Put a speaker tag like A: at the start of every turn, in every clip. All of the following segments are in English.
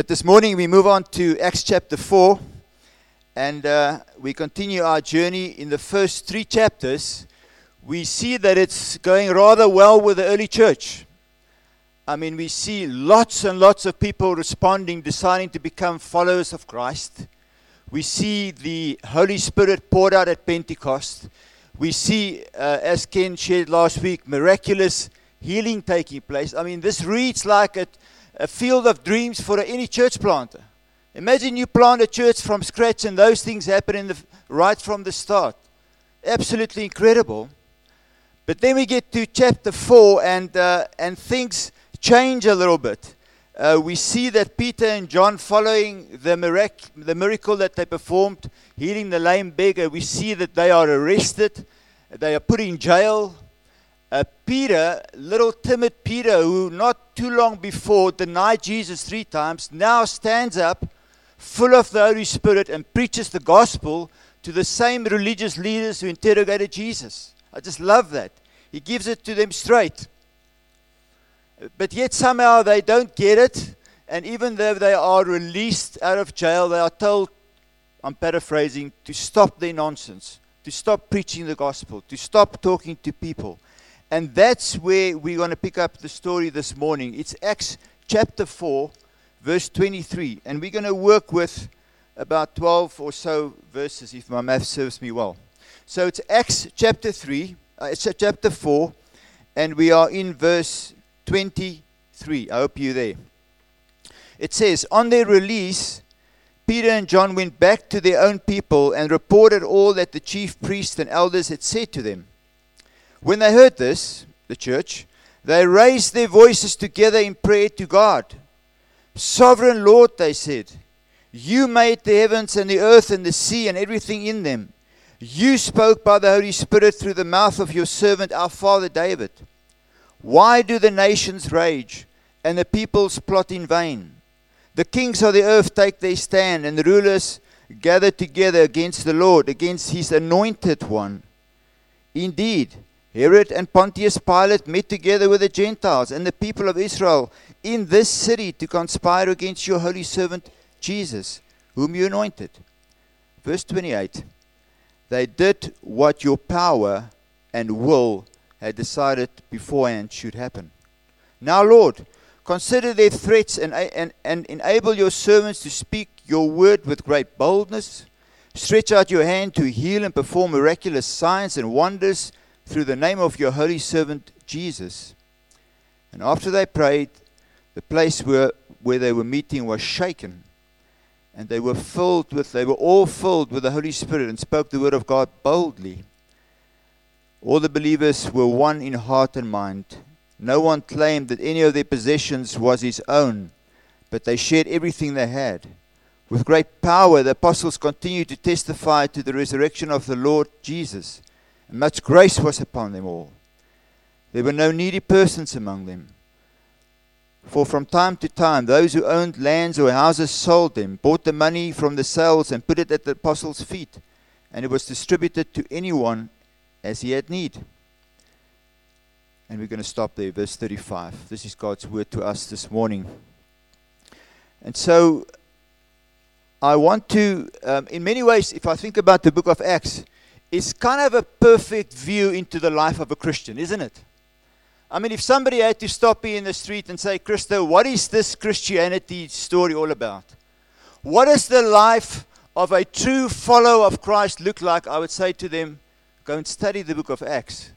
A: But this morning we move on to Acts chapter 4, and uh, we continue our journey in the first three chapters. We see that it's going rather well with the early church. I mean, we see lots and lots of people responding, deciding to become followers of Christ. We see the Holy Spirit poured out at Pentecost. We see, uh, as Ken shared last week, miraculous healing taking place. I mean, this reads like a, a field of dreams for any church planter. Imagine you plant a church from scratch and those things happen the, right from the start. Absolutely incredible. But then we get to chapter 4 and, uh, and things change a little bit. Uh, we see that Peter and John, following the, mirac- the miracle that they performed, healing the lame beggar, we see that they are arrested, they are put in jail. Uh, Peter, little timid Peter, who not too long before denied Jesus three times, now stands up, full of the Holy Spirit, and preaches the gospel to the same religious leaders who interrogated Jesus. I just love that. He gives it to them straight. But yet somehow they don't get it. And even though they are released out of jail, they are told, I'm paraphrasing, to stop their nonsense, to stop preaching the gospel, to stop talking to people. And that's where we're going to pick up the story this morning. It's Acts chapter 4, verse 23. And we're going to work with about 12 or so verses, if my math serves me well. So it's Acts chapter 3, uh, it's chapter 4, and we are in verse 23. I hope you're there. It says, On their release, Peter and John went back to their own people and reported all that the chief priests and elders had said to them. When they heard this, the church, they raised their voices together in prayer to God. Sovereign Lord, they said, you made the heavens and the earth and the sea and everything in them. You spoke by the Holy Spirit through the mouth of your servant, our father David. Why do the nations rage and the peoples plot in vain? The kings of the earth take their stand, and the rulers gather together against the Lord, against his anointed one. Indeed, Herod and Pontius Pilate met together with the Gentiles and the people of Israel in this city to conspire against your holy servant Jesus, whom you anointed. Verse 28 They did what your power and will had decided beforehand should happen. Now, Lord, consider their threats and, and, and enable your servants to speak your word with great boldness. Stretch out your hand to heal and perform miraculous signs and wonders through the name of your holy servant Jesus. And after they prayed, the place where, where they were meeting was shaken. And they were filled with, they were all filled with the Holy Spirit and spoke the word of God boldly. All the believers were one in heart and mind. No one claimed that any of their possessions was his own, but they shared everything they had. With great power, the apostles continued to testify to the resurrection of the Lord Jesus, and much grace was upon them all. There were no needy persons among them. For from time to time, those who owned lands or houses sold them, bought the money from the sales, and put it at the apostles' feet, and it was distributed to anyone as he had need. And we're going to stop there, verse 35. This is God's word to us this morning. And so I want to, um, in many ways, if I think about the book of Acts, it's kind of a perfect view into the life of a Christian, isn't it? I mean, if somebody had to stop me in the street and say, Christo, what is this Christianity story all about? What does the life of a true follower of Christ look like? I would say to them, Go and study the book of Acts,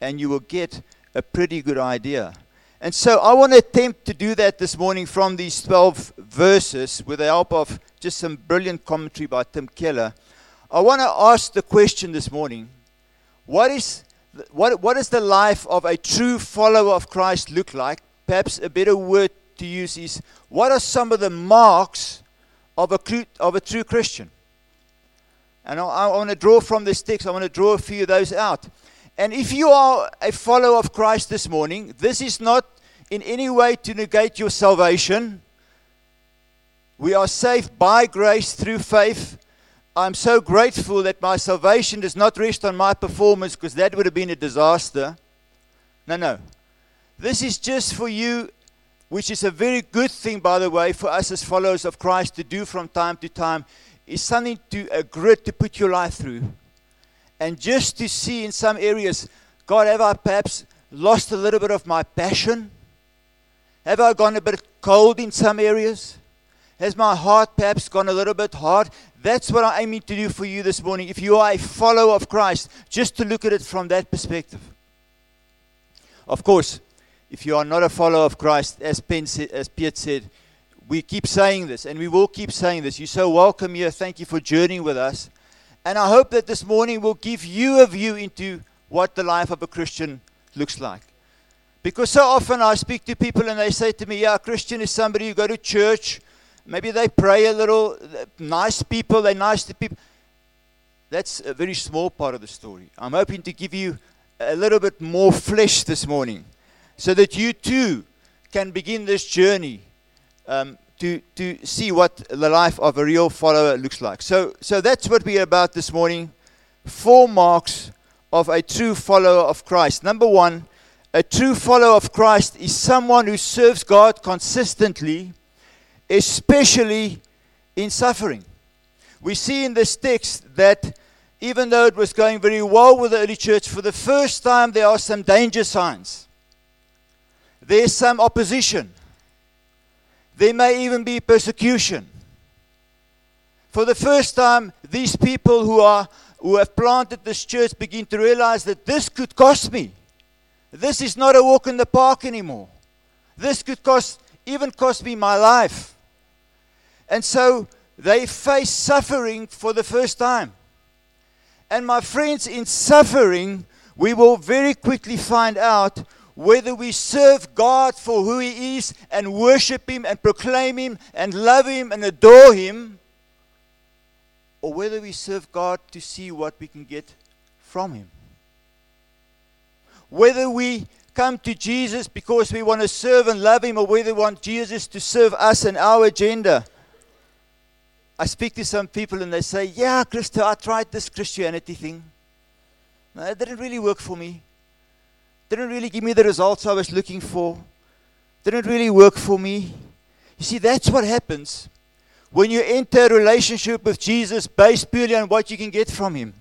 A: and you will get a pretty good idea. And so I want to attempt to do that this morning from these 12 verses with the help of just some brilliant commentary by Tim Keller. I want to ask the question this morning what is, what, what does the life of a true follower of Christ look like? Perhaps a better word to use is what are some of the marks of a, of a true Christian? And I, I want to draw from this text, I want to draw a few of those out. And if you are a follower of Christ this morning, this is not in any way to negate your salvation. We are saved by grace through faith. I'm so grateful that my salvation does not rest on my performance because that would have been a disaster. No, no. This is just for you which is a very good thing, by the way, for us as followers of Christ to do from time to time, is something to a grit to put your life through. And just to see in some areas, God, have I perhaps lost a little bit of my passion? Have I gone a bit cold in some areas? Has my heart perhaps gone a little bit hard? That's what I'm aiming to do for you this morning. If you are a follower of Christ, just to look at it from that perspective. Of course, if you are not a follower of Christ, as, ben said, as Piet said, we keep saying this and we will keep saying this. You're so welcome here. Thank you for journeying with us. And I hope that this morning will give you a view into what the life of a Christian looks like. Because so often I speak to people and they say to me, Yeah, a Christian is somebody who go to church, maybe they pray a little, nice people, they're nice to people. That's a very small part of the story. I'm hoping to give you a little bit more flesh this morning so that you too can begin this journey um, to, to see what the life of a real follower looks like. So, so that's what we're about this morning. Four marks of a true follower of Christ. Number one, a true follower of Christ is someone who serves God consistently, especially in suffering. We see in this text that even though it was going very well with the early church, for the first time there are some danger signs. There's some opposition. There may even be persecution. For the first time, these people who, are, who have planted this church begin to realize that this could cost me. This is not a walk in the park anymore. This could cost, even cost me my life. And so they face suffering for the first time. And my friends, in suffering, we will very quickly find out whether we serve God for who He is and worship Him and proclaim Him and love Him and adore Him, or whether we serve God to see what we can get from Him. Whether we come to Jesus because we want to serve and love Him, or whether we want Jesus to serve us and our agenda. I speak to some people and they say, Yeah, Christo, I tried this Christianity thing. No, it didn't really work for me didn't really give me the results I was looking for, didn't really work for me. You see, that's what happens when you enter a relationship with Jesus based purely on what you can get from Him.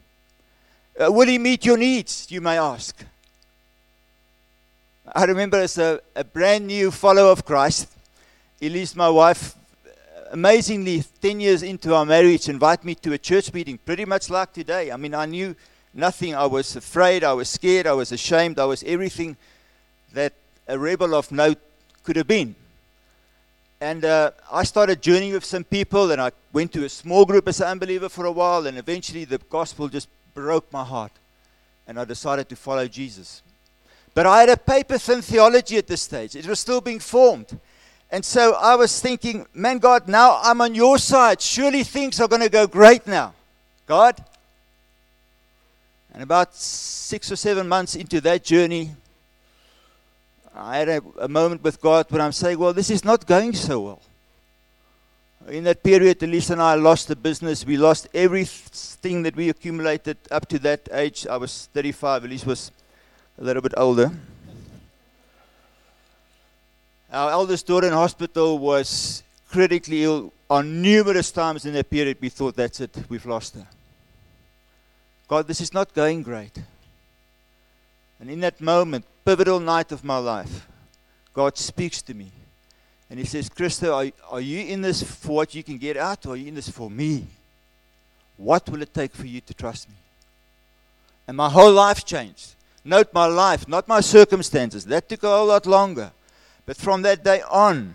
A: Uh, will He meet your needs, you may ask? I remember as a, a brand new follower of Christ, Elise, my wife, amazingly, 10 years into our marriage, invited me to a church meeting, pretty much like today. I mean, I knew nothing. I was afraid, I was scared, I was ashamed, I was everything that a rebel of note could have been. And uh, I started journeying with some people, and I went to a small group as an unbeliever for a while, and eventually the gospel just broke my heart, and I decided to follow Jesus. But I had a paper thin theology at this stage, it was still being formed. And so I was thinking, man, God, now I'm on your side. Surely things are going to go great now. God, and about six or seven months into that journey, I had a, a, moment with God where I'm saying, Well, this is not going so well. In that period, Elise and I lost the business. We lost everything that we accumulated up to that age. I was 35, Elise was a little bit older. Our eldest daughter in hospital was critically ill on numerous times in that period. We thought, That's it, we've lost her. God, this is not going great. And in that moment, pivotal night of my life, God speaks to me. And He says, Christo, are, are you in this for what you can get out, or are you in this for me? What will it take for you to trust me? And my whole life changed. Note my life, not my circumstances. That took a whole lot longer. But from that day on,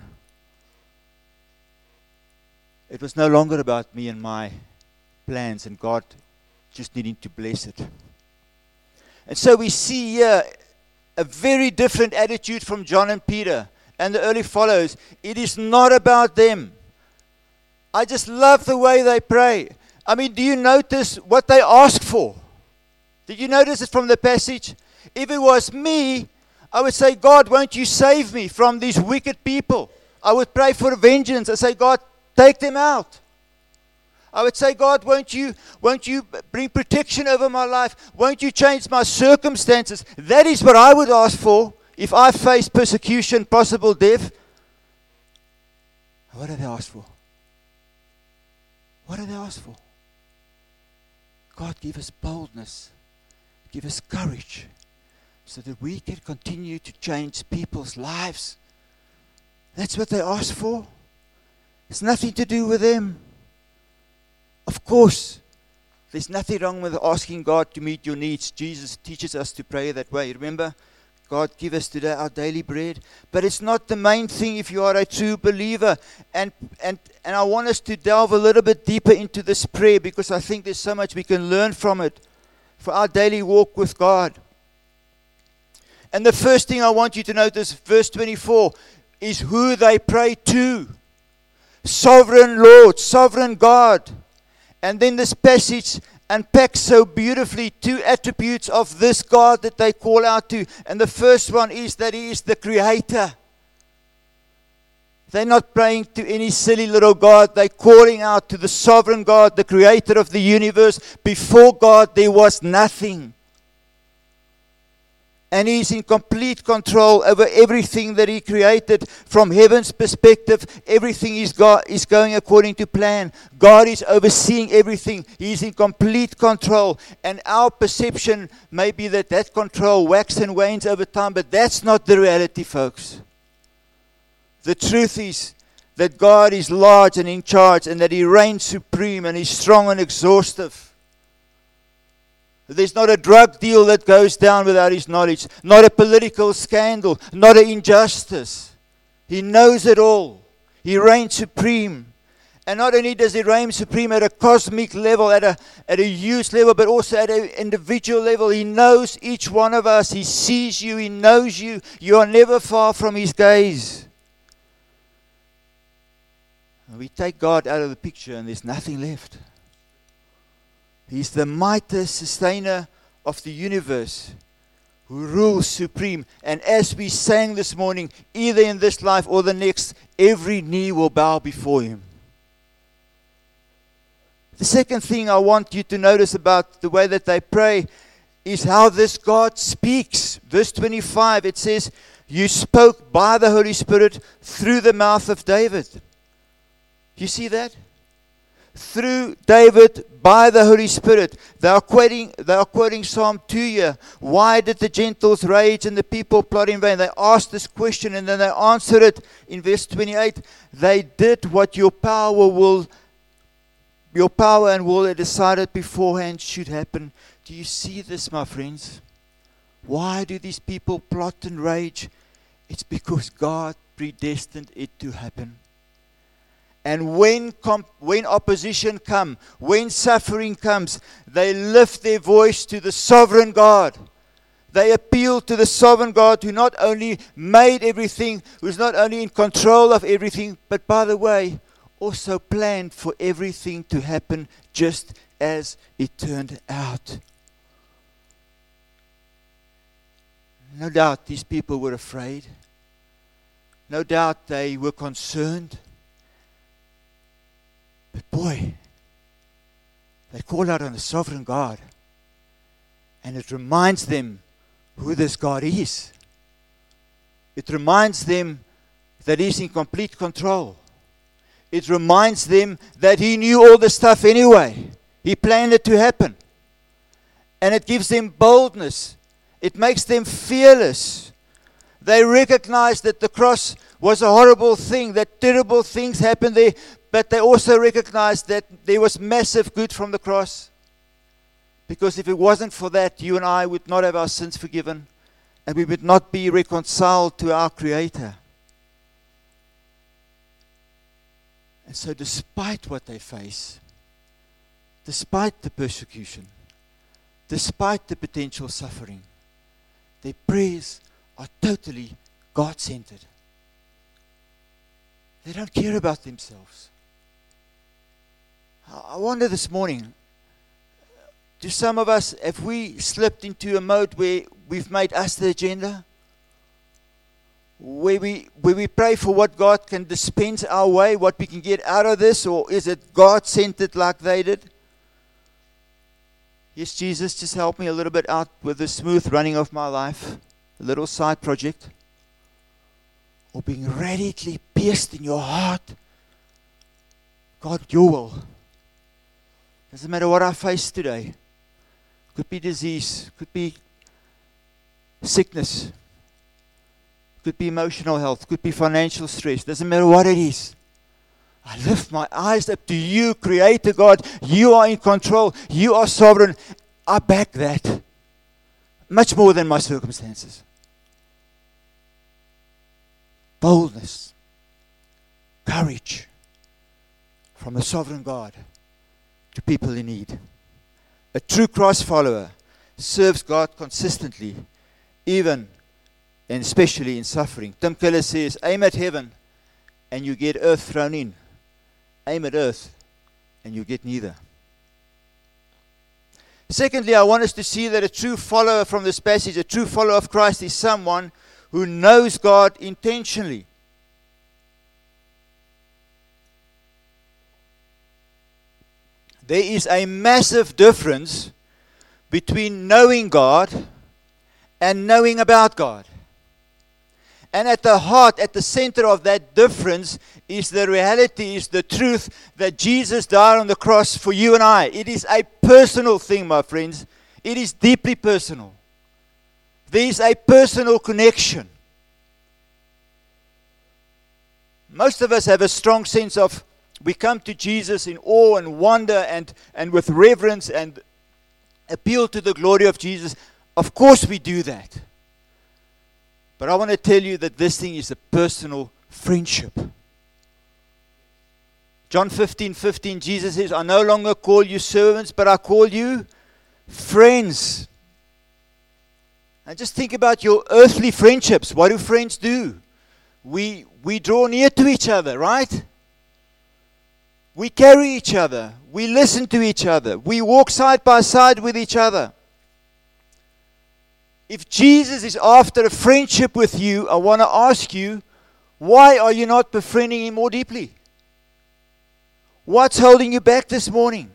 A: it was no longer about me and my plans, and God just needing to bless it. And so we see here a very different attitude from John and Peter and the early followers. It is not about them. I just love the way they pray. I mean, do you notice what they ask for? Did you notice it from the passage? If it was me, I would say, God, won't you save me from these wicked people? I would pray for vengeance. I say, God, take them out. I would say, God, won't you, won't you bring protection over my life? Won't you change my circumstances? That is what I would ask for if I face persecution, possible death. What did they ask for? What did they ask for? God, give us boldness, give us courage, so that we can continue to change people's lives. That's what they asked for. It's nothing to do with them. Of course, there's nothing wrong with asking God to meet your needs. Jesus teaches us to pray that way. Remember, God, give us today our daily bread. But it's not the main thing if you are a true believer. And, and, and I want us to delve a little bit deeper into this prayer because I think there's so much we can learn from it for our daily walk with God. And the first thing I want you to notice, verse 24, is who they pray to sovereign Lord, sovereign God. And then this passage unpacks so beautifully two attributes of this God that they call out to. And the first one is that He is the Creator. They're not praying to any silly little God. They're calling out to the sovereign God, the creator of the universe. Before God, there was nothing and he's in complete control over everything that he created from heaven's perspective. Everything is, got, is going according to plan. God is overseeing everything. He's in complete control. And our perception may be that that control waxes and wanes over time but that's not the reality folks. The truth is that god is large and in charge and that he reigns supreme and he's strong and exhaustive there's not a drug deal that goes down without his knowledge, not a political scandal, not an injustice. He knows it all. He reigns supreme. And not only does he reign supreme at a cosmic level, at a, at a huge level, but also at an individual level. He knows each one of us. He sees you. He knows you. You are never far from his gaze. We take God out of the picture and there's nothing left. He's the mighty sustainer of the universe who rules supreme. And as we sang this morning, either in this life or the next, every knee will bow before him. The second thing I want you to notice about the way that they pray is how this God speaks. Verse 25, it says, You spoke by the Holy Spirit through the mouth of David. You see that? Through David by the Holy Spirit. They are quoting, they are quoting Psalm 2 here. Why did the Gentiles rage and the people plot in vain? They asked this question and then they answered it in verse 28. They did what your power will, your power and will had decided beforehand should happen. Do you see this, my friends? Why do these people plot and rage? It's because God predestined it to happen. And when, comp- when opposition comes, when suffering comes, they lift their voice to the sovereign God. They appeal to the sovereign God who not only made everything, who's not only in control of everything, but by the way, also planned for everything to happen just as it turned out. No doubt these people were afraid. No doubt they were concerned. But boy, they call out on the sovereign God. And it reminds them who this God is. It reminds them that He's in complete control. It reminds them that He knew all the stuff anyway. He planned it to happen. And it gives them boldness. It makes them fearless. They recognize that the cross was a horrible thing, that terrible things happened there, but they also recognized that there was massive good from the cross. Because if it wasn't for that, you and I would not have our sins forgiven and we would not be reconciled to our Creator. And so, despite what they face, despite the persecution, despite the potential suffering, their prayers are totally God centered. They don't care about themselves. I wonder this morning do some of us, have we slipped into a mode where we've made us the agenda? Where we, where we pray for what God can dispense our way, what we can get out of this, or is it God centered like they did? Yes, Jesus, just help me a little bit out with the smooth running of my life, a little side project. Or being radically pierced in your heart God, your will. Doesn't matter what I face today. Could be disease, could be sickness, could be emotional health, could be financial stress. Doesn't matter what it is. I lift my eyes up to you, Creator God. You are in control. You are sovereign. I back that much more than my circumstances. Boldness, courage from the sovereign God to people in need. A true Christ follower serves God consistently, even and especially in suffering. Tim Keller says, Aim at heaven and you get earth thrown in. Aim at earth and you get neither. Secondly, I want us to see that a true follower from this passage, a true follower of Christ, is someone who knows God intentionally. There is a massive difference between knowing God and knowing about God. And at the heart, at the center of that difference, is the reality, is the truth that Jesus died on the cross for you and I. It is a personal thing, my friends. It is deeply personal. There is a personal connection. Most of us have a strong sense of we come to Jesus in awe and wonder and, and with reverence and appeal to the glory of Jesus. Of course, we do that. But I want to tell you that this thing is a personal friendship. John 15 15, Jesus says, I no longer call you servants, but I call you friends. And just think about your earthly friendships. What do friends do? We, we draw near to each other, right? We carry each other. We listen to each other. We walk side by side with each other. If Jesus is after a friendship with you, I want to ask you, why are you not befriending him more deeply? What's holding you back this morning?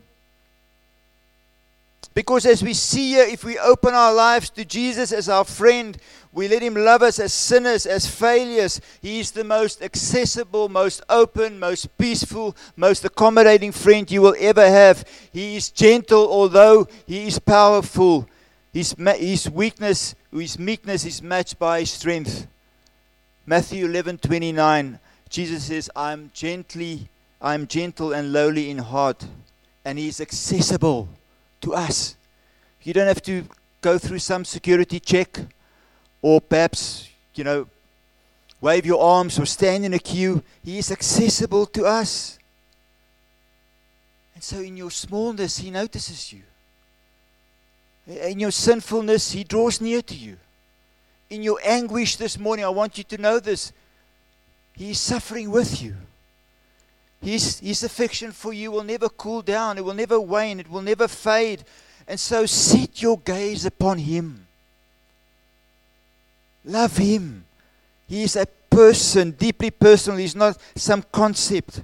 A: Because as we see here, if we open our lives to Jesus as our friend, we let Him love us as sinners, as failures. He is the most accessible, most open, most peaceful, most accommodating friend you will ever have. He is gentle, although He is powerful. His, his weakness, his meekness is matched by his strength. Matthew 11 29, Jesus says, I'm gently, I'm gentle and lowly in heart, and he is accessible to us. You don't have to go through some security check or perhaps, you know, wave your arms or stand in a queue. He is accessible to us. And so in your smallness, He notices you. In your sinfulness, He draws near to you. In your anguish this morning, I want you to know this. He is suffering with you. His, his affection for you will never cool down, it will never wane, it will never fade. And so set your gaze upon Him. Love Him. He is a person, deeply personal. He's not some concept.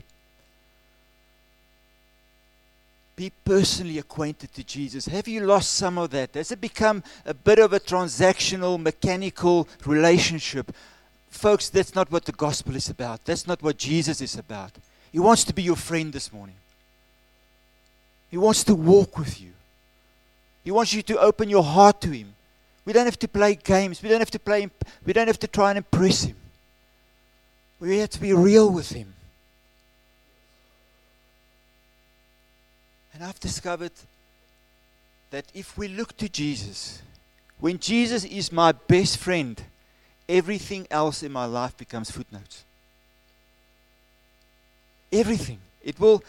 A: Be personally acquainted to Jesus. Have you lost some of that? Has it become a bit of a transactional, mechanical relationship? Folks, that's not what the gospel is about. That's not what Jesus is about. He wants to be your friend this morning. He wants to walk with you. He wants you to open your heart to Him. We don't have to play games. We don't have to play. We don't have to try and impress Him. We have to be real with Him. And I've discovered that if we look to Jesus, when Jesus is my best friend, everything else in my life becomes footnotes. Everything. It will,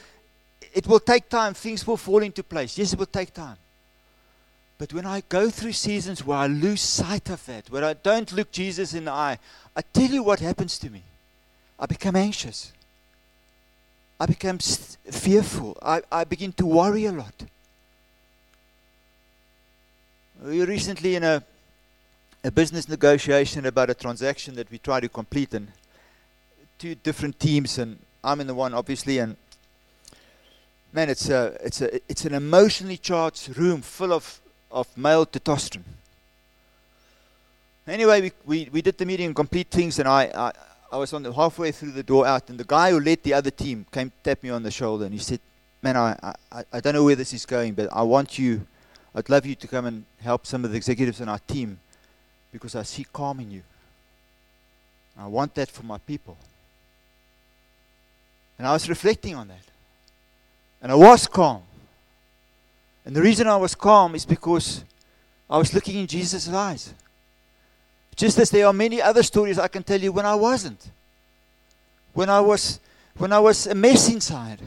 A: it will take time. Things will fall into place. Yes, it will take time. But when I go through seasons where I lose sight of that, where I don't look Jesus in the eye, I tell you what happens to me. I become anxious. I become fearful. I, I begin to worry a lot. We recently in a, a business negotiation about a transaction that we try to complete, and two different teams, and I'm in the one, obviously, and man, it's a, it's a, it's an emotionally charged room full of, of male testosterone. Anyway, we, we, we did the meeting and complete things, and I, I, I was on the halfway through the door out, and the guy who led the other team came tapped me on the shoulder, and he said, "Man, I, I, I don't know where this is going, but I want you. I'd love you to come and help some of the executives on our team, because I see calm in you. I want that for my people." And I was reflecting on that, and I was calm. And the reason I was calm is because I was looking in Jesus' eyes. Just as there are many other stories I can tell you when I wasn't. When I was when I was a mess inside.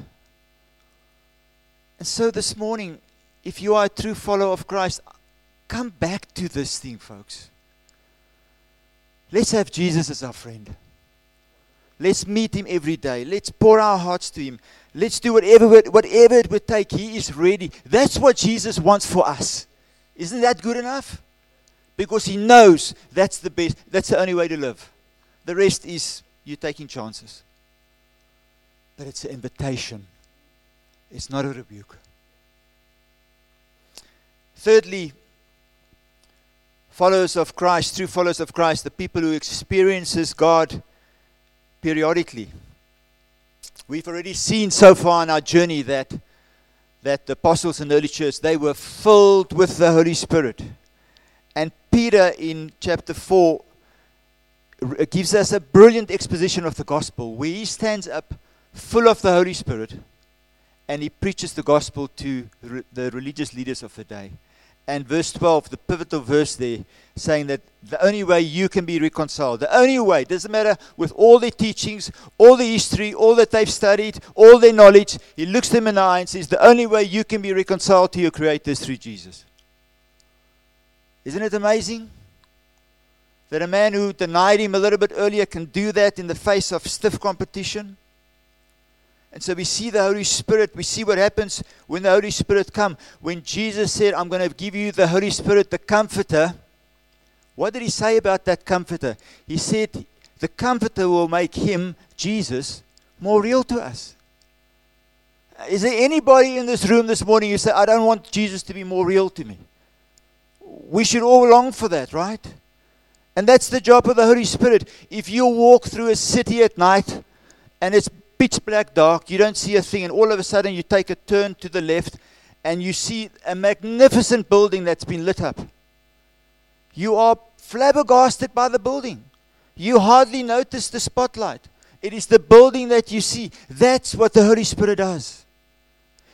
A: And so this morning, if you are a true follower of Christ, come back to this thing, folks. Let's have Jesus as our friend. Let's meet him every day. Let's pour our hearts to him. Let's do whatever, whatever it would take. He is ready. That's what Jesus wants for us. Isn't that good enough? Because he knows that's the best, that's the only way to live. The rest is you taking chances. But it's an invitation, it's not a rebuke. Thirdly, followers of Christ, true followers of Christ, the people who experiences God periodically. We've already seen so far in our journey that that the apostles the early church they were filled with the Holy Spirit. And Peter in chapter 4 gives us a brilliant exposition of the gospel where he stands up full of the Holy Spirit and he preaches the gospel to the religious leaders of the day. And verse 12, the pivotal verse there, saying that the only way you can be reconciled, the only way, doesn't matter with all their teachings, all the history, all that they've studied, all their knowledge, he looks them in the eye and says, the only way you can be reconciled to your Creator is through Jesus. Isn't it amazing? That a man who denied him a little bit earlier can do that in the face of stiff competition. And so we see the Holy Spirit. We see what happens when the Holy Spirit comes. When Jesus said, I'm going to give you the Holy Spirit, the Comforter, what did he say about that Comforter? He said, the Comforter will make him, Jesus, more real to us. Is there anybody in this room this morning who say, I don't want Jesus to be more real to me? we should all long for that, right? And that's the job of the Holy Spirit. If you walk through a city at night and it's pitch black dark, you don't see a thing, and all of a sudden you take a turn to the left and you see a magnificent building that's been lit up. You are flabbergasted by the building. You hardly notice the spotlight. It is the building that you see. That's what the Holy Spirit does.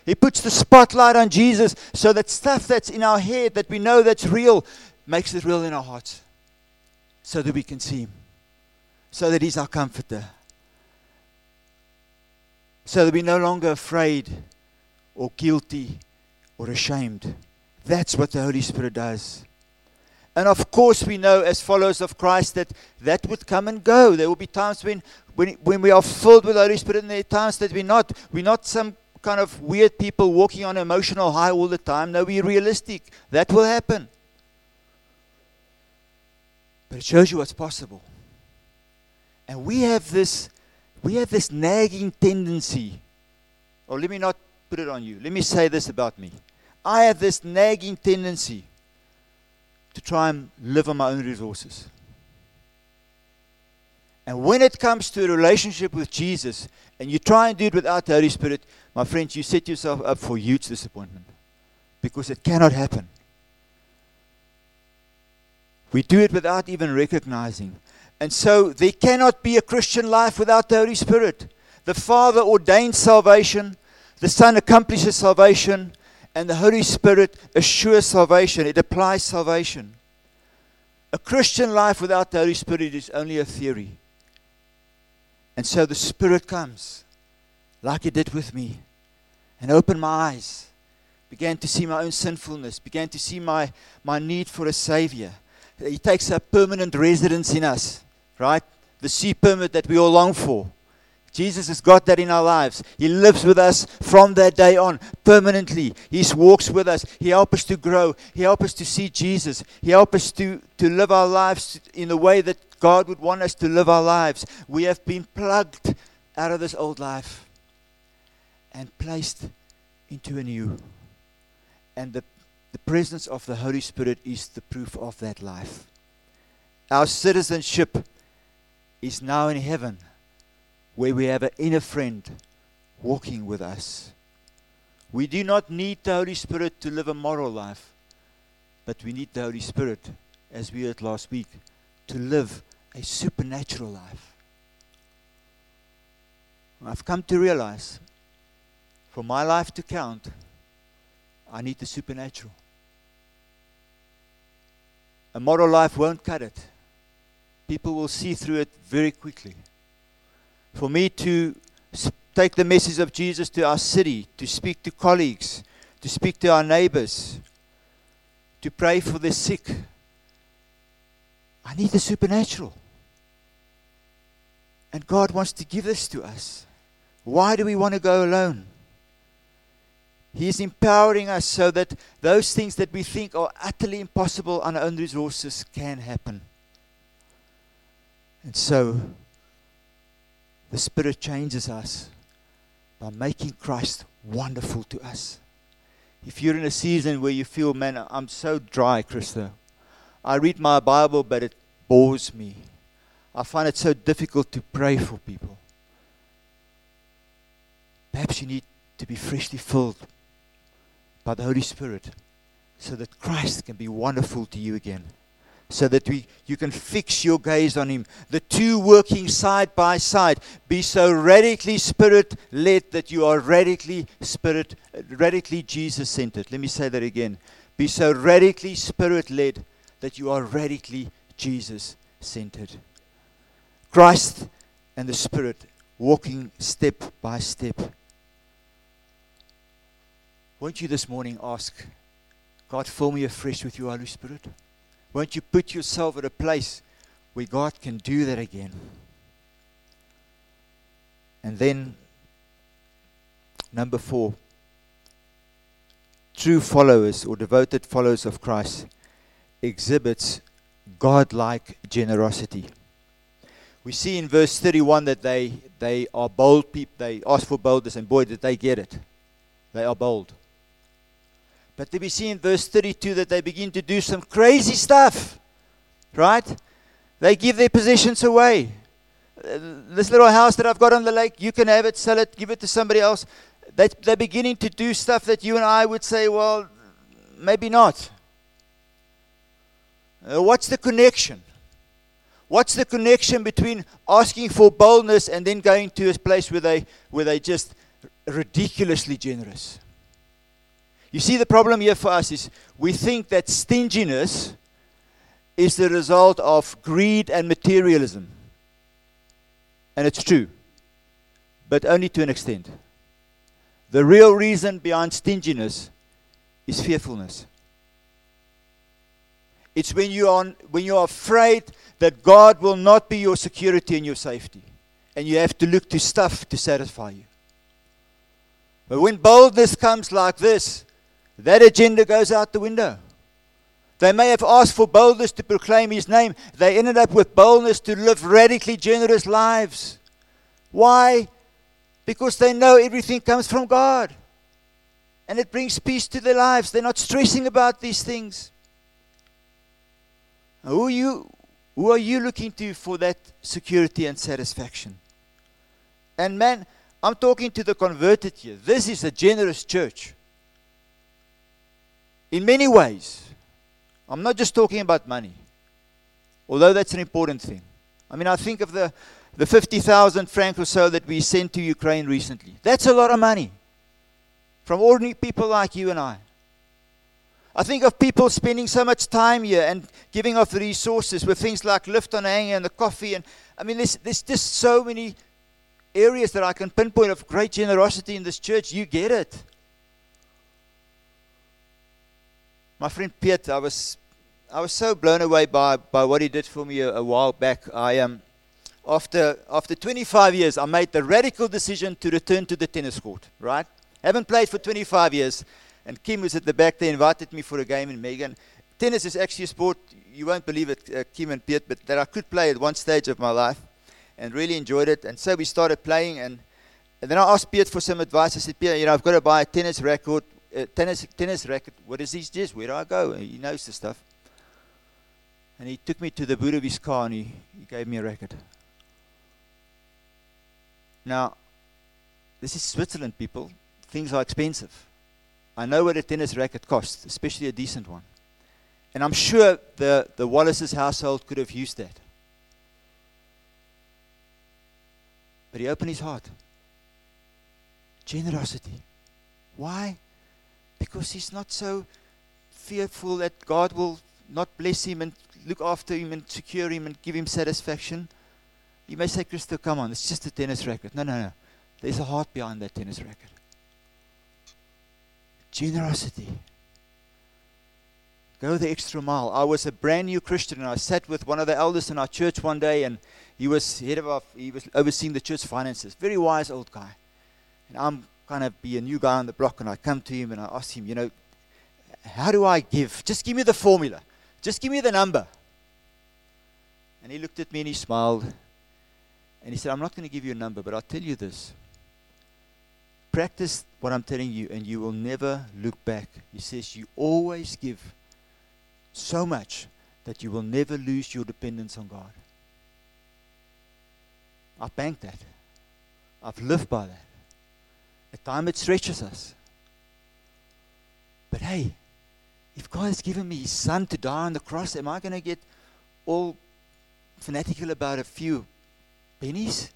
A: He puts the spotlight on Jesus so that stuff that's in our head that we know that's real makes it real in our hearts so that we can see Him, so that He's our comforter, so that we're no longer afraid or guilty or ashamed. That's what the Holy Spirit does. And of course, we know as followers of Christ that that would come and go. There will be times when, when, when we are filled with the Holy Spirit, and there are times that we're not. We're not some kind of weird people walking on emotional high all the time. No, we're realistic. That will happen. But it shows you what's possible. And we have this we have this nagging tendency. Or let me not put it on you. Let me say this about me. I have this nagging tendency to try and live on my own resources. And when it comes to a relationship with Jesus, and you try and do it without the Holy Spirit, my friends, you set yourself up for huge disappointment because it cannot happen. We do it without even recognizing. And so there cannot be a Christian life without the Holy Spirit. The Father ordains salvation, the Son accomplishes salvation, and the Holy Spirit assures salvation. It applies salvation. A Christian life without the Holy Spirit is only a theory. And so the Spirit comes like He did with me, and opened my eyes, began to see my own sinfulness, began to see my, my need for a Savior. He takes a permanent residence in us, right? The C permit that we all long for. Jesus has got that in our lives. He lives with us from that day on, permanently. He walks with us. He helps us to grow. He helps us to see Jesus. He helps us to, to live our lives in the way that God would want us to live our lives. We have been plugged out of this old life and placed into a new. And the, the presence of the Holy Spirit is the proof of that life. Our citizenship is now in heaven, where we have an inner friend walking with us. We do not need the Holy Spirit to live a moral life, but we need the Holy Spirit, as we heard last week, to live a supernatural life. I've come to realize for my life to count, I need the supernatural. A moral life won't cut it. People will see through it very quickly. For me to take the message of Jesus to our city, to speak to colleagues, to speak to our neighbors, to pray for the sick, I need the supernatural. And God wants to give this to us. Why do we want to go alone? He is empowering us so that those things that we think are utterly impossible on our own resources can happen. And so, the Spirit changes us by making Christ wonderful to us. If you're in a season where you feel, man, I'm so dry, Christo, I read my Bible, but it bores me. I find it so difficult to pray for people. Perhaps you need to be freshly filled by the Holy Spirit so that Christ can be wonderful to you again. So that we, you can fix your gaze on Him. The two working side by side. Be so radically Spirit led that you are radically Spirit, radically Jesus centered. Let me say that again. Be so radically Spirit led that you are radically Jesus centered. Christ and the Spirit walking step by step won't you this morning ask, God, fill me afresh with your Holy Spirit? Won't you put yourself at a place where God can do that again? And then, number four, true followers or devoted followers of Christ exhibits godlike generosity. We see in verse 31 that they, they are bold people. They ask for boldness, and boy, did they get it. They are bold. But then we see in verse 32 that they begin to do some crazy stuff. Right? They give their possessions away. Uh, this little house that I've got on the lake, you can have it, sell it, give it to somebody else. They, they're beginning to do stuff that you and I would say, well, maybe not. Uh, what's the connection? What's the connection between asking for boldness and then going to a place where they where they just ridiculously generous? You see, the problem here for us is we think that stinginess is the result of greed and materialism. And it's true, but only to an extent. The real reason behind stinginess is fearfulness. It's when you are when you are afraid that God will not be your security and your safety, and you have to look to stuff to satisfy you. But when boldness comes like this, that agenda goes out the window. They may have asked for boldness to proclaim his name. They ended up with boldness to live radically generous lives. Why? Because they know everything comes from God. And it brings peace to their lives. They're not stressing about these things. who are you who are you looking to for that security and satisfaction? And man, I'm talking to the converted here. This is a generous church in many ways. I'm not just talking about money, although that's an important thing. I mean, I think of the, the 50,000 francs or so that we sent to Ukraine recently. That's a lot of money from ordinary people like you and I. I think of people spending so much time here and giving off the resources with things like Lift on Hanger and the coffee. And I mean, there's, there's just so many areas that I can pinpoint of great generosity in this church. You get it. My friend Piet, I was I was so blown away by, by what he did for me a, a while back. I um, after after 25 years, I made the radical decision to return to the tennis court. Right, haven't played for 25 years, and Kim was at the back They invited me for a game in Megan. Tennis is actually a sport you won't believe it, uh, Kim and Piet, but that I could play at one stage of my life, and really enjoyed it. And so we started playing, and, and then I asked Piet for some advice. I said, Piet, you know, I've got to buy a tennis racket uh, tennis tennis racket. What is this? Just where do I go? He knows the stuff. And he took me to the boot of his car and he, he gave me a racket. Now, this is Switzerland, people. Things are expensive. I know what a tennis racket costs, especially a decent one. And I'm sure the, the Wallace's household could have used that. But he opened his heart. Generosity. Why? Because he's not so fearful that God will not bless him and look after him and secure him and give him satisfaction. You may say, Christo, come on, it's just a tennis racket. No, no, no. There's a heart behind that tennis racket. Generosity. Go the extra mile. I was a brand new Christian and I sat with one of the elders in our church one day and he was head of our, he was overseeing the church finances. Very wise old guy. And I'm kind of be a new guy on the block and I come to him and I ask him, you know, how do I give? Just give me the formula. Just give me the number. And he looked at me and he smiled. And he said, I'm not going to give you a number, but I'll tell you this. Practice what I'm telling you, and you will never look back. He says, You always give so much that you will never lose your dependence on God. I've banked that. I've lived by that. Times it stretches us. But hey, if God has given me His Son to die on the cross, am I going to get all fanatical about a few pennies?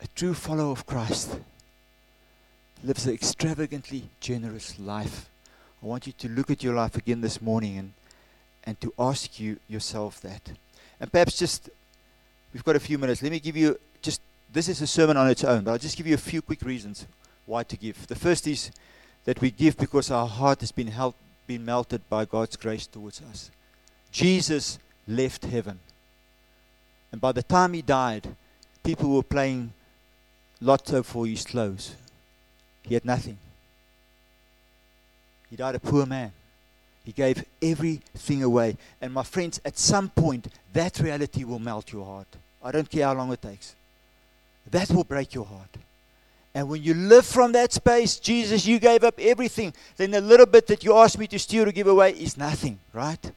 A: A true follower of Christ lives an extravagantly generous life. I want you to look at your life again this morning and, and to ask you yourself that. And perhaps just, we've got a few minutes. Let me give you just, this is a sermon on its own, but I'll just give you a few quick reasons why to give. The first is that we give because our heart has been, held, been melted by God's grace towards us. Jesus left heaven. And by the time he died, people were playing lotto for his clothes. He had nothing. He died a poor man. He gave everything away. And my friends, at some point, that reality will melt your heart. I don't care how long it takes. That will break your heart. And when you live from that space, Jesus, you gave up everything, then the little bit that you asked me to steal or give away is nothing, right?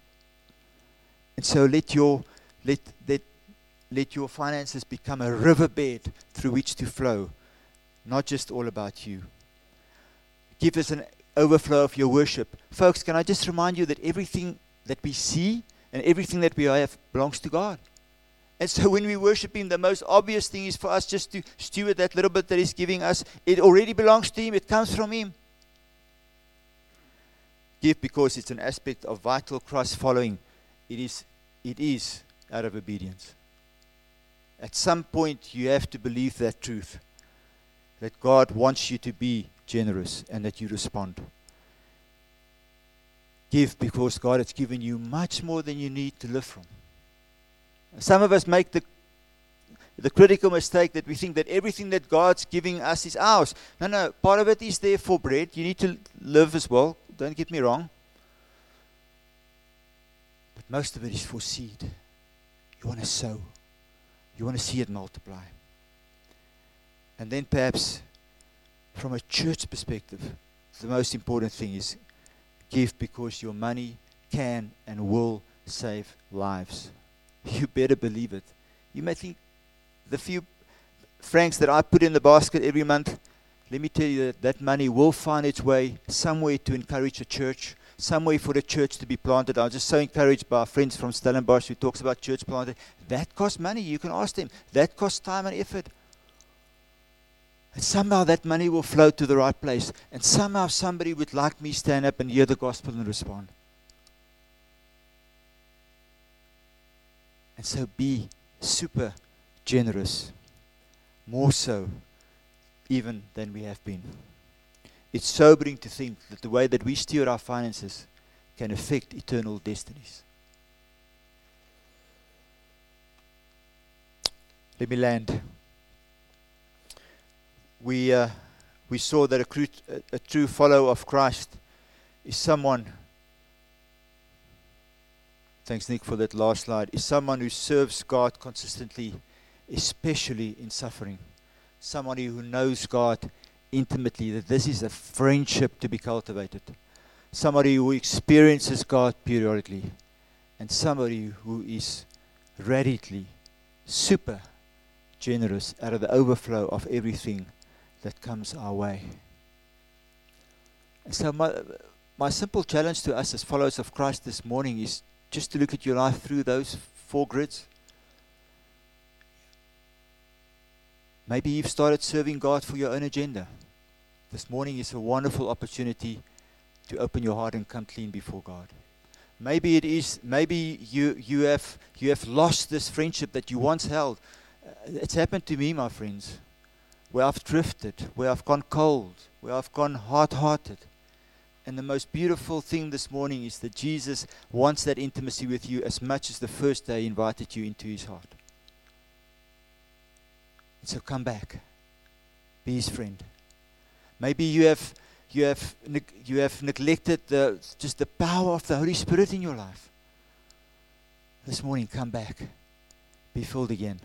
A: And so let your let let let your finances become a riverbed through which to flow, not just all about you. Give us an overflow of your worship. Folks, can I just remind you that everything that we see and everything that we have belongs to God. And so when we worship Him, the most obvious thing is for us just to steward that little bit that He's giving us. It already belongs to Him, it comes from Him. Give because it's an aspect of vital Christ following. It is, it is out of obedience. At some point, you have to believe that truth that God wants you to be generous and that you respond. Give because God has given you much more than you need to live from. Some of us make the the critical mistake that we think that everything that God's giving us is ours. No, no, part of it is there for bread. You need to live as well. Don't get me wrong. But most of it is for seed. You want to sow, you want to see it multiply. And then perhaps from a church perspective, the most important thing is give because your money can and will save lives. You better believe it. You may think the few francs that I put in the basket every month, let me tell you that that money will find its way somewhere to encourage a church, somewhere for the church to be planted. I was just so encouraged by friends from Stellenbosch who talks about church planting. That costs money. You can ask them. That costs time and effort. And somehow that money will flow to the right place. And somehow somebody would like me stand up and hear the gospel and respond. And so be super generous, more so even than we have been. It's sobering to think that the way that we steer our finances can affect eternal destinies. Let me land. We, uh, we saw that a, cru- a true follower of Christ is someone Thanks, Nick, for that last slide. Is someone who serves God consistently, especially in suffering. Somebody who knows God intimately, that this is a friendship to be cultivated. Somebody who experiences God periodically. And somebody who is radically, super generous out of the overflow of everything that comes our way. And so, my, my simple challenge to us as followers of Christ this morning is just to look at your life through those four grids. Maybe you've started serving God for your own agenda. This morning is a wonderful opportunity to open your heart and come clean before God. Maybe it is maybe you you have you have lost this friendship that you once held. Uh, it's happened to me, my friends, where I've drifted, where I've gone cold, where I've gone hard-hearted. And the most beautiful thing this morning is that Jesus wants that intimacy with you as much as the first day he invited you into his heart. So come back. Be his friend. Maybe you have you have you have neglected the just the power of the Holy Spirit in your life. This morning come back. Be filled again.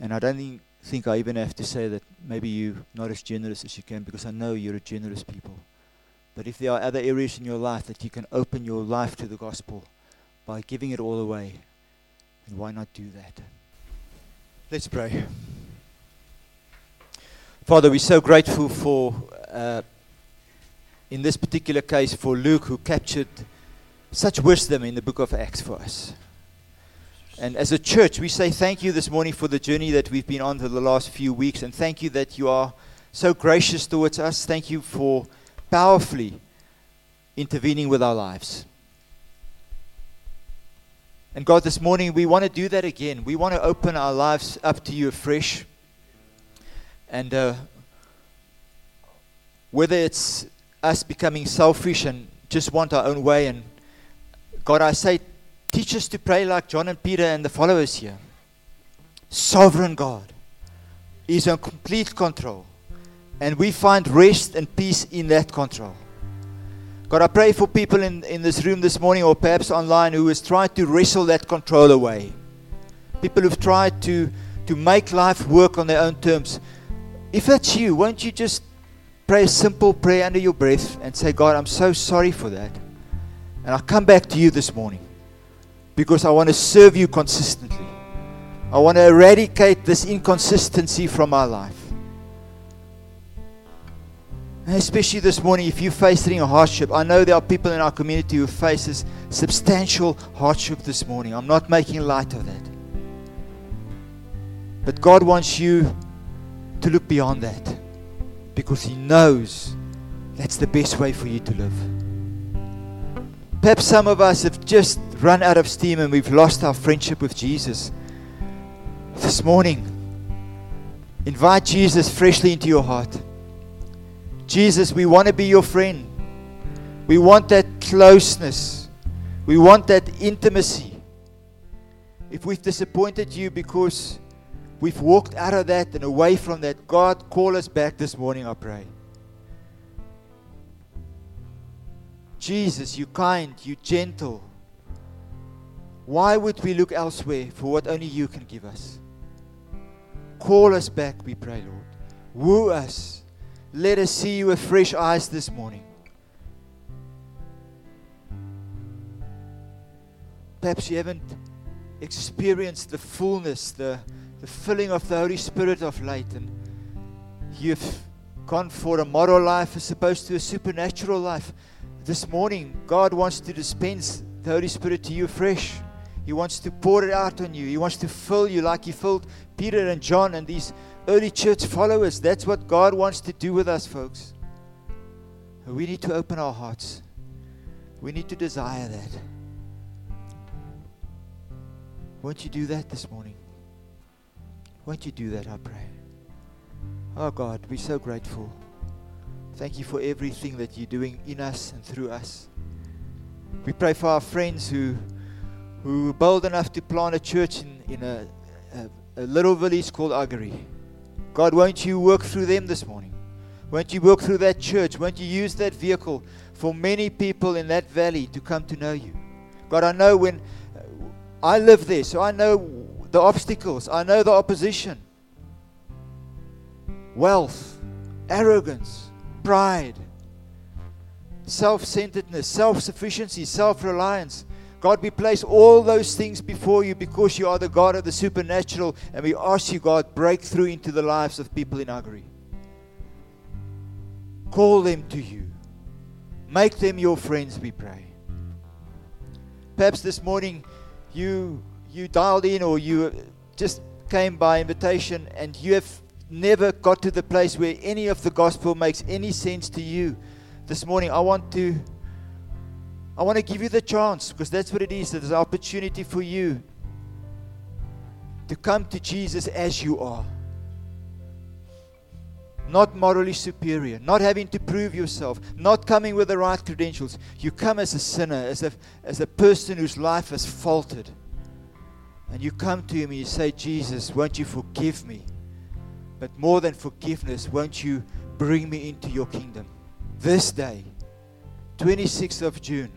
A: And I don't think, think I even have to say that maybe you're not as generous as you can because I know you're a generous people. But if there are other areas in your life that you can open your life to the gospel by giving it all away, then why not do that? Let's pray. Father, we're so grateful for, uh, in this particular case, for Luke, who captured such wisdom in the book of Acts for us. And as a church, we say thank you this morning for the journey that we've been on for the last few weeks. And thank you that you are so gracious towards us. Thank you for powerfully intervening with our lives. And God, this morning we want to do that again. We want to open our lives up to you afresh. And uh, whether it's us becoming selfish and just want our own way, and God, I say, teach us to pray like John and Peter and the followers here. Sovereign God is in complete control, and we find rest and peace in that control. God, I pray for people in, in this room this morning or perhaps online who has tried to wrestle that control away. People who've tried to, to make life work on their own terms. If that's you, won't you just pray a simple prayer under your breath and say, God, I'm so sorry for that. And I come back to you this morning because I want to serve you consistently. I want to eradicate this inconsistency from my life. And especially this morning, if you're facing a hardship, I know there are people in our community who faces substantial hardship this morning. I'm not making light of that. But God wants you to look beyond that because He knows that's the best way for you to live. Perhaps some of us have just run out of steam and we've lost our friendship with Jesus. This morning, invite Jesus freshly into your heart. Jesus, we want to be your friend. We want that closeness. We want that intimacy. If we've disappointed you because we've walked out of that and away from that, God, call us back this morning, I pray. Jesus, you kind, you gentle. Why would we look elsewhere for what only you can give us? Call us back, we pray, Lord. Woo us. Let us see you with fresh eyes this morning. Perhaps you haven't experienced the fullness, the, the filling of the Holy Spirit of late, and you've gone for a moral life as opposed to a supernatural life. This morning, God wants to dispense the Holy Spirit to you fresh. He wants to pour it out on you. He wants to fill you like He filled Peter and John and these early church followers. That's what God wants to do with us, folks. We need to open our hearts. We need to desire that. Won't you do that this morning? Won't you do that, I pray? Oh God, we're so grateful. Thank you for everything that you're doing in us and through us. We pray for our friends who who were bold enough to plant a church in, in a, a, a little village called Agari. God, won't you work through them this morning? Won't you work through that church? Won't you use that vehicle for many people in that valley to come to know you? God, I know when uh, I live there, so I know the obstacles, I know the opposition, wealth, arrogance, pride, self centeredness, self sufficiency, self reliance. God, we place all those things before you because you are the God of the supernatural, and we ask you, God, break through into the lives of people in Agri. Call them to you. Make them your friends, we pray. Perhaps this morning you you dialed in or you just came by invitation and you have never got to the place where any of the gospel makes any sense to you. This morning I want to I want to give you the chance because that's what it is. There's an opportunity for you to come to Jesus as you are. Not morally superior, not having to prove yourself, not coming with the right credentials. You come as a sinner, as a, as a person whose life has faltered. And you come to Him and you say, Jesus, won't you forgive me? But more than forgiveness, won't you bring me into your kingdom? This day, 26th of June,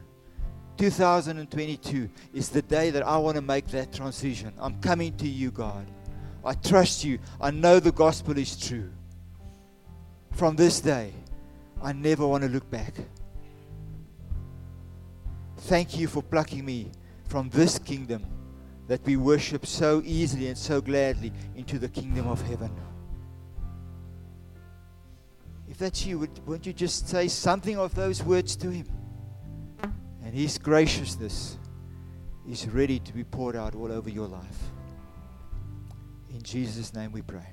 A: 2022 is the day that I want to make that transition. I'm coming to you, God. I trust you. I know the gospel is true. From this day, I never want to look back. Thank you for plucking me from this kingdom that we worship so easily and so gladly into the kingdom of heaven. If that's you, would, won't you just say something of those words to him? And His graciousness is ready to be poured out all over your life. In Jesus' name we pray.